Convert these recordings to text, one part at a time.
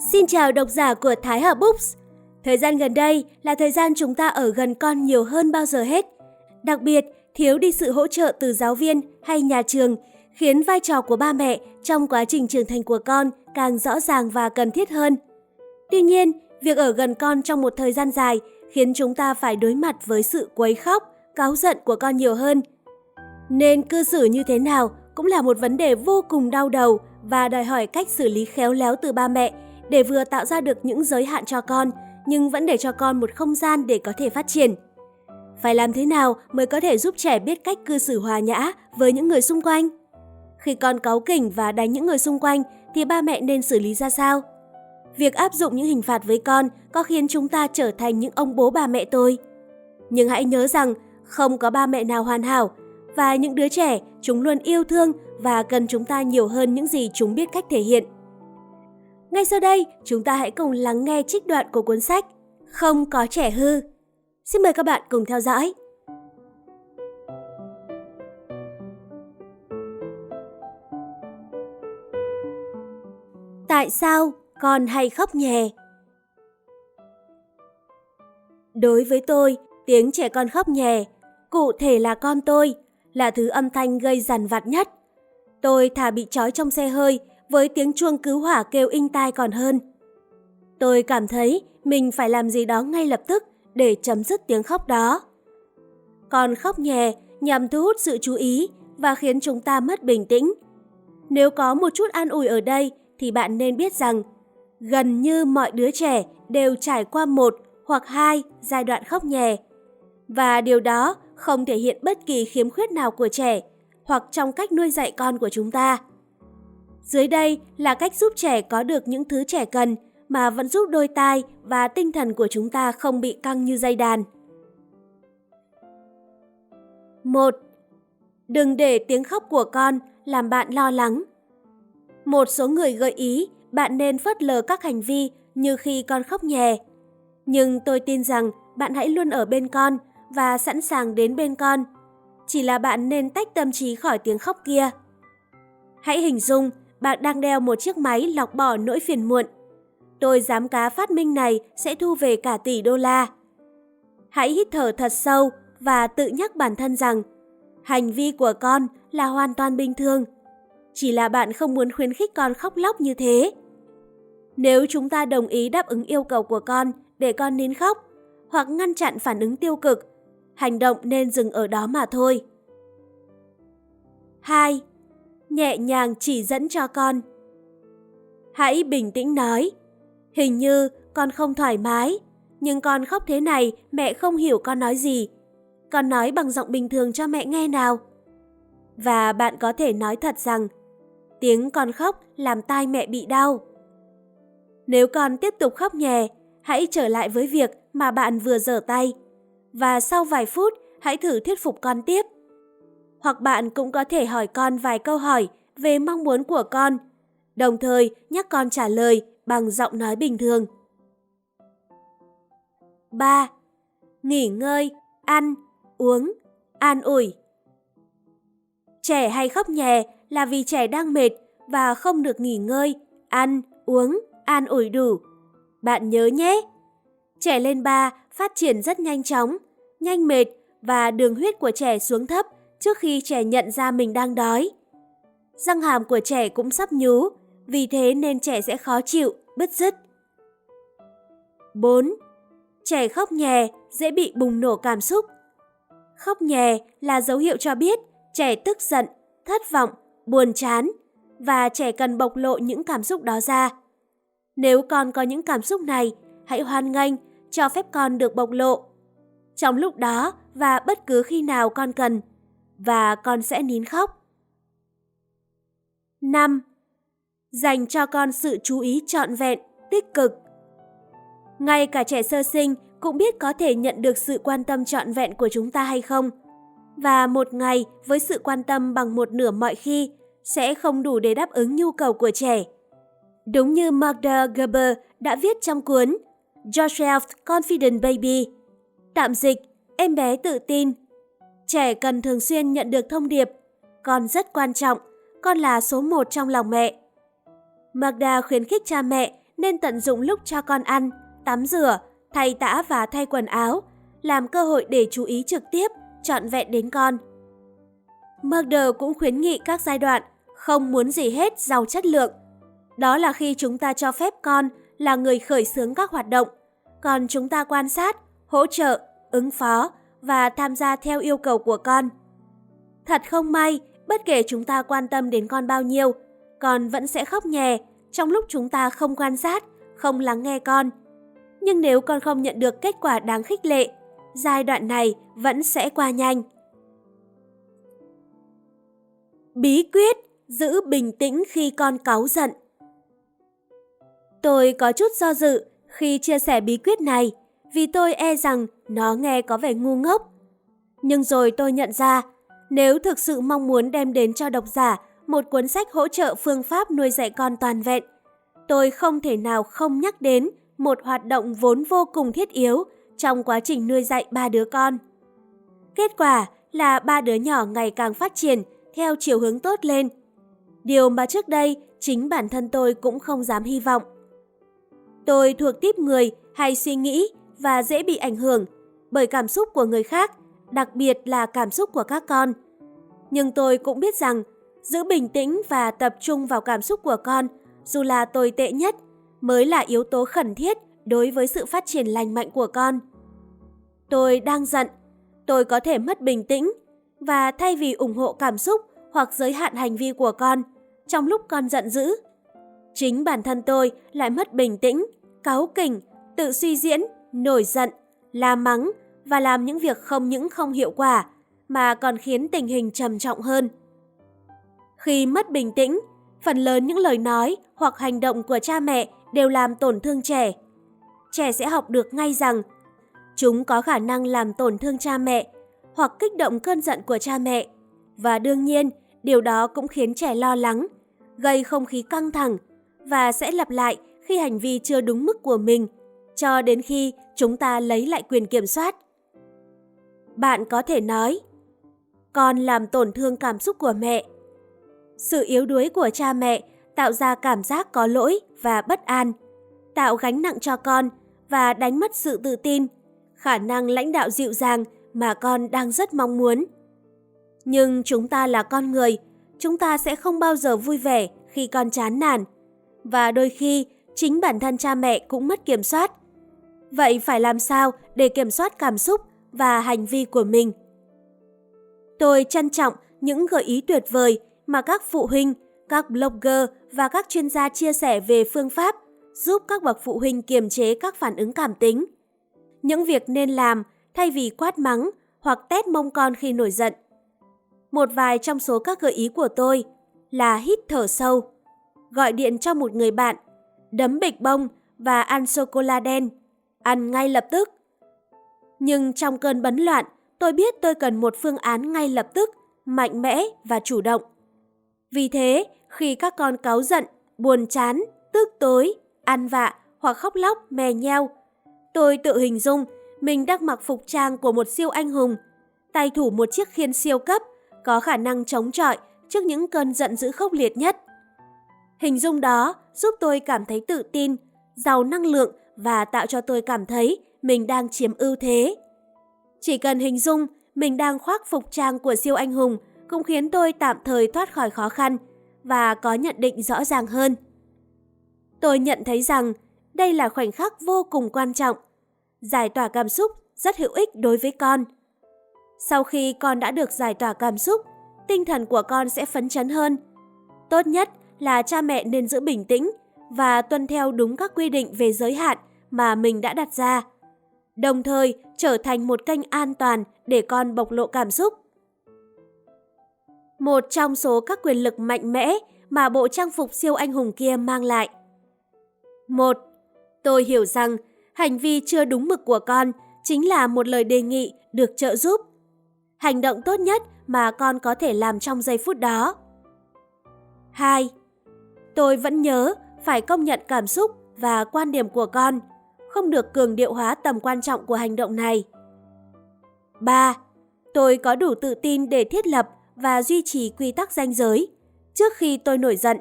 Xin chào độc giả của Thái Hà Books. Thời gian gần đây là thời gian chúng ta ở gần con nhiều hơn bao giờ hết. Đặc biệt, thiếu đi sự hỗ trợ từ giáo viên hay nhà trường khiến vai trò của ba mẹ trong quá trình trưởng thành của con càng rõ ràng và cần thiết hơn. Tuy nhiên, việc ở gần con trong một thời gian dài khiến chúng ta phải đối mặt với sự quấy khóc, cáu giận của con nhiều hơn. Nên cư xử như thế nào cũng là một vấn đề vô cùng đau đầu và đòi hỏi cách xử lý khéo léo từ ba mẹ để vừa tạo ra được những giới hạn cho con, nhưng vẫn để cho con một không gian để có thể phát triển. Phải làm thế nào mới có thể giúp trẻ biết cách cư xử hòa nhã với những người xung quanh? Khi con cáu kỉnh và đánh những người xung quanh, thì ba mẹ nên xử lý ra sao? Việc áp dụng những hình phạt với con có khiến chúng ta trở thành những ông bố bà mẹ tôi. Nhưng hãy nhớ rằng không có ba mẹ nào hoàn hảo, và những đứa trẻ chúng luôn yêu thương và cần chúng ta nhiều hơn những gì chúng biết cách thể hiện. Ngay sau đây, chúng ta hãy cùng lắng nghe trích đoạn của cuốn sách Không có trẻ hư. Xin mời các bạn cùng theo dõi. Tại sao con hay khóc nhè? Đối với tôi, tiếng trẻ con khóc nhè, cụ thể là con tôi, là thứ âm thanh gây dằn vặt nhất. Tôi thà bị trói trong xe hơi với tiếng chuông cứu hỏa kêu inh tai còn hơn. Tôi cảm thấy mình phải làm gì đó ngay lập tức để chấm dứt tiếng khóc đó. Còn khóc nhè nhằm thu hút sự chú ý và khiến chúng ta mất bình tĩnh. Nếu có một chút an ủi ở đây thì bạn nên biết rằng gần như mọi đứa trẻ đều trải qua một hoặc hai giai đoạn khóc nhè. Và điều đó không thể hiện bất kỳ khiếm khuyết nào của trẻ hoặc trong cách nuôi dạy con của chúng ta. Dưới đây là cách giúp trẻ có được những thứ trẻ cần mà vẫn giúp đôi tai và tinh thần của chúng ta không bị căng như dây đàn. 1. Đừng để tiếng khóc của con làm bạn lo lắng. Một số người gợi ý bạn nên phớt lờ các hành vi như khi con khóc nhè. Nhưng tôi tin rằng bạn hãy luôn ở bên con và sẵn sàng đến bên con. Chỉ là bạn nên tách tâm trí khỏi tiếng khóc kia. Hãy hình dung bạn đang đeo một chiếc máy lọc bỏ nỗi phiền muộn. Tôi dám cá phát minh này sẽ thu về cả tỷ đô la. Hãy hít thở thật sâu và tự nhắc bản thân rằng hành vi của con là hoàn toàn bình thường. Chỉ là bạn không muốn khuyến khích con khóc lóc như thế. Nếu chúng ta đồng ý đáp ứng yêu cầu của con để con nín khóc hoặc ngăn chặn phản ứng tiêu cực, hành động nên dừng ở đó mà thôi. 2 nhẹ nhàng chỉ dẫn cho con. Hãy bình tĩnh nói, hình như con không thoải mái, nhưng con khóc thế này mẹ không hiểu con nói gì. Con nói bằng giọng bình thường cho mẹ nghe nào. Và bạn có thể nói thật rằng, tiếng con khóc làm tai mẹ bị đau. Nếu con tiếp tục khóc nhè, hãy trở lại với việc mà bạn vừa dở tay. Và sau vài phút, hãy thử thuyết phục con tiếp. Hoặc bạn cũng có thể hỏi con vài câu hỏi về mong muốn của con, đồng thời nhắc con trả lời bằng giọng nói bình thường. 3. Nghỉ ngơi, ăn, uống, an ủi. Trẻ hay khóc nhè là vì trẻ đang mệt và không được nghỉ ngơi, ăn, uống, an ủi đủ. Bạn nhớ nhé! Trẻ lên 3 phát triển rất nhanh chóng, nhanh mệt và đường huyết của trẻ xuống thấp trước khi trẻ nhận ra mình đang đói. Răng hàm của trẻ cũng sắp nhú, vì thế nên trẻ sẽ khó chịu, bứt rứt. 4. Trẻ khóc nhè dễ bị bùng nổ cảm xúc. Khóc nhè là dấu hiệu cho biết trẻ tức giận, thất vọng, buồn chán và trẻ cần bộc lộ những cảm xúc đó ra. Nếu con có những cảm xúc này, hãy hoan nghênh, cho phép con được bộc lộ. Trong lúc đó và bất cứ khi nào con cần, và con sẽ nín khóc. 5. Dành cho con sự chú ý trọn vẹn, tích cực. Ngay cả trẻ sơ sinh cũng biết có thể nhận được sự quan tâm trọn vẹn của chúng ta hay không. Và một ngày với sự quan tâm bằng một nửa mọi khi sẽ không đủ để đáp ứng nhu cầu của trẻ. Đúng như Magda Gerber đã viết trong cuốn Yourself Confident Baby. Tạm dịch, em bé tự tin, Trẻ cần thường xuyên nhận được thông điệp, con rất quan trọng, con là số một trong lòng mẹ. Magda khuyến khích cha mẹ nên tận dụng lúc cho con ăn, tắm rửa, thay tã và thay quần áo, làm cơ hội để chú ý trực tiếp, trọn vẹn đến con. Magda cũng khuyến nghị các giai đoạn không muốn gì hết giàu chất lượng. Đó là khi chúng ta cho phép con là người khởi xướng các hoạt động, còn chúng ta quan sát, hỗ trợ, ứng phó và tham gia theo yêu cầu của con. Thật không may, bất kể chúng ta quan tâm đến con bao nhiêu, con vẫn sẽ khóc nhè trong lúc chúng ta không quan sát, không lắng nghe con. Nhưng nếu con không nhận được kết quả đáng khích lệ, giai đoạn này vẫn sẽ qua nhanh. Bí quyết giữ bình tĩnh khi con cáu giận. Tôi có chút do dự khi chia sẻ bí quyết này vì tôi e rằng nó nghe có vẻ ngu ngốc. Nhưng rồi tôi nhận ra, nếu thực sự mong muốn đem đến cho độc giả một cuốn sách hỗ trợ phương pháp nuôi dạy con toàn vẹn, tôi không thể nào không nhắc đến một hoạt động vốn vô cùng thiết yếu trong quá trình nuôi dạy ba đứa con. Kết quả là ba đứa nhỏ ngày càng phát triển theo chiều hướng tốt lên. Điều mà trước đây chính bản thân tôi cũng không dám hy vọng. Tôi thuộc tiếp người hay suy nghĩ và dễ bị ảnh hưởng bởi cảm xúc của người khác, đặc biệt là cảm xúc của các con. Nhưng tôi cũng biết rằng giữ bình tĩnh và tập trung vào cảm xúc của con, dù là tồi tệ nhất, mới là yếu tố khẩn thiết đối với sự phát triển lành mạnh của con. Tôi đang giận, tôi có thể mất bình tĩnh và thay vì ủng hộ cảm xúc hoặc giới hạn hành vi của con trong lúc con giận dữ, chính bản thân tôi lại mất bình tĩnh, cáu kỉnh, tự suy diễn, nổi giận, la mắng và làm những việc không những không hiệu quả mà còn khiến tình hình trầm trọng hơn. Khi mất bình tĩnh, phần lớn những lời nói hoặc hành động của cha mẹ đều làm tổn thương trẻ. Trẻ sẽ học được ngay rằng chúng có khả năng làm tổn thương cha mẹ hoặc kích động cơn giận của cha mẹ. Và đương nhiên, điều đó cũng khiến trẻ lo lắng, gây không khí căng thẳng và sẽ lặp lại khi hành vi chưa đúng mức của mình, cho đến khi chúng ta lấy lại quyền kiểm soát. Bạn có thể nói, con làm tổn thương cảm xúc của mẹ. Sự yếu đuối của cha mẹ tạo ra cảm giác có lỗi và bất an, tạo gánh nặng cho con và đánh mất sự tự tin, khả năng lãnh đạo dịu dàng mà con đang rất mong muốn. Nhưng chúng ta là con người, chúng ta sẽ không bao giờ vui vẻ khi con chán nản. Và đôi khi, chính bản thân cha mẹ cũng mất kiểm soát. Vậy phải làm sao để kiểm soát cảm xúc và hành vi của mình? Tôi trân trọng những gợi ý tuyệt vời mà các phụ huynh, các blogger và các chuyên gia chia sẻ về phương pháp giúp các bậc phụ huynh kiềm chế các phản ứng cảm tính. Những việc nên làm thay vì quát mắng hoặc tét mông con khi nổi giận. Một vài trong số các gợi ý của tôi là hít thở sâu, gọi điện cho một người bạn, đấm bịch bông và ăn sô-cô-la đen, ăn ngay lập tức. Nhưng trong cơn bấn loạn, tôi biết tôi cần một phương án ngay lập tức, mạnh mẽ và chủ động. Vì thế, khi các con cáu giận, buồn chán, tức tối, ăn vạ hoặc khóc lóc, mè nheo, tôi tự hình dung mình đang mặc phục trang của một siêu anh hùng, tay thủ một chiếc khiên siêu cấp, có khả năng chống chọi trước những cơn giận dữ khốc liệt nhất. Hình dung đó giúp tôi cảm thấy tự tin, giàu năng lượng và tạo cho tôi cảm thấy mình đang chiếm ưu thế. Chỉ cần hình dung mình đang khoác phục trang của siêu anh hùng cũng khiến tôi tạm thời thoát khỏi khó khăn và có nhận định rõ ràng hơn. Tôi nhận thấy rằng đây là khoảnh khắc vô cùng quan trọng giải tỏa cảm xúc rất hữu ích đối với con. Sau khi con đã được giải tỏa cảm xúc, tinh thần của con sẽ phấn chấn hơn. Tốt nhất là cha mẹ nên giữ bình tĩnh và tuân theo đúng các quy định về giới hạn mà mình đã đặt ra. Đồng thời trở thành một kênh an toàn để con bộc lộ cảm xúc. Một trong số các quyền lực mạnh mẽ mà bộ trang phục siêu anh hùng kia mang lại. Một, tôi hiểu rằng hành vi chưa đúng mực của con chính là một lời đề nghị được trợ giúp. Hành động tốt nhất mà con có thể làm trong giây phút đó. 2. Tôi vẫn nhớ phải công nhận cảm xúc và quan điểm của con, không được cường điệu hóa tầm quan trọng của hành động này. 3. Tôi có đủ tự tin để thiết lập và duy trì quy tắc ranh giới trước khi tôi nổi giận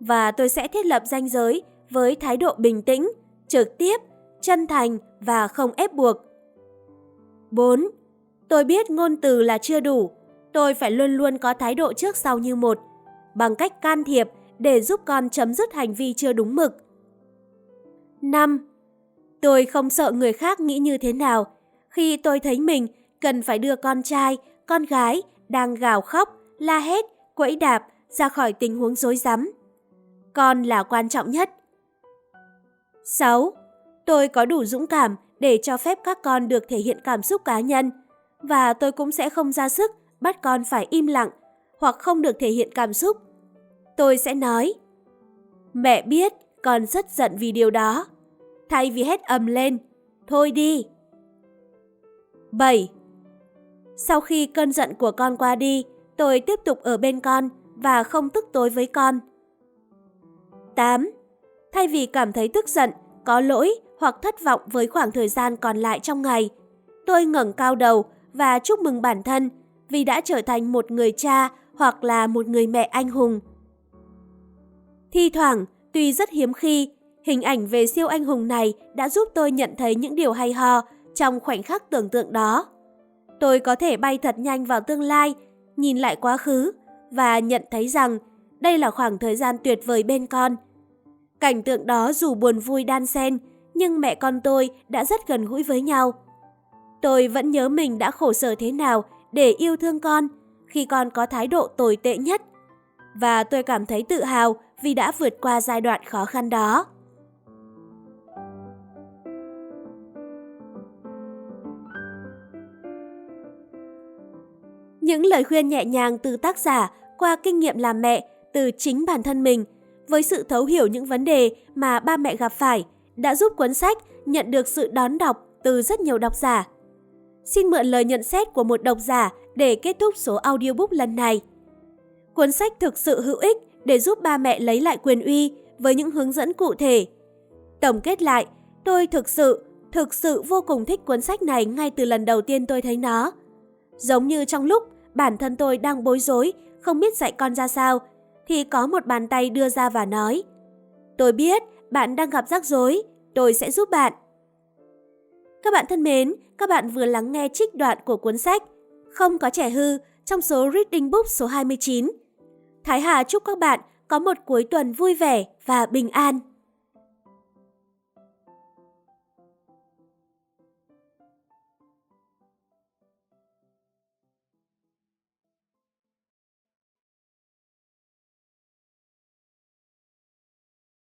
và tôi sẽ thiết lập ranh giới với thái độ bình tĩnh, trực tiếp, chân thành và không ép buộc. 4. Tôi biết ngôn từ là chưa đủ, tôi phải luôn luôn có thái độ trước sau như một, bằng cách can thiệp để giúp con chấm dứt hành vi chưa đúng mực. 5. Tôi không sợ người khác nghĩ như thế nào khi tôi thấy mình cần phải đưa con trai, con gái đang gào khóc, la hét, quẫy đạp ra khỏi tình huống rối rắm. Con là quan trọng nhất. 6. Tôi có đủ dũng cảm để cho phép các con được thể hiện cảm xúc cá nhân và tôi cũng sẽ không ra sức bắt con phải im lặng hoặc không được thể hiện cảm xúc. Tôi sẽ nói Mẹ biết con rất giận vì điều đó. Thay vì hét ầm lên, thôi đi. 7. Sau khi cơn giận của con qua đi, tôi tiếp tục ở bên con và không tức tối với con. 8. Thay vì cảm thấy tức giận, có lỗi hoặc thất vọng với khoảng thời gian còn lại trong ngày, tôi ngẩng cao đầu và chúc mừng bản thân vì đã trở thành một người cha hoặc là một người mẹ anh hùng. Thi thoảng, tuy rất hiếm khi, hình ảnh về siêu anh hùng này đã giúp tôi nhận thấy những điều hay ho trong khoảnh khắc tưởng tượng đó. Tôi có thể bay thật nhanh vào tương lai, nhìn lại quá khứ và nhận thấy rằng đây là khoảng thời gian tuyệt vời bên con. Cảnh tượng đó dù buồn vui đan xen, nhưng mẹ con tôi đã rất gần gũi với nhau. Tôi vẫn nhớ mình đã khổ sở thế nào để yêu thương con khi con có thái độ tồi tệ nhất. Và tôi cảm thấy tự hào vì đã vượt qua giai đoạn khó khăn đó. Những lời khuyên nhẹ nhàng từ tác giả qua kinh nghiệm làm mẹ từ chính bản thân mình với sự thấu hiểu những vấn đề mà ba mẹ gặp phải đã giúp cuốn sách nhận được sự đón đọc từ rất nhiều độc giả. Xin mượn lời nhận xét của một độc giả để kết thúc số audiobook lần này. Cuốn sách thực sự hữu ích để giúp ba mẹ lấy lại quyền uy với những hướng dẫn cụ thể. Tổng kết lại, tôi thực sự, thực sự vô cùng thích cuốn sách này ngay từ lần đầu tiên tôi thấy nó. Giống như trong lúc bản thân tôi đang bối rối, không biết dạy con ra sao, thì có một bàn tay đưa ra và nói Tôi biết bạn đang gặp rắc rối, tôi sẽ giúp bạn. Các bạn thân mến, các bạn vừa lắng nghe trích đoạn của cuốn sách Không có trẻ hư trong số Reading Book số 29. Thái Hà chúc các bạn có một cuối tuần vui vẻ và bình an.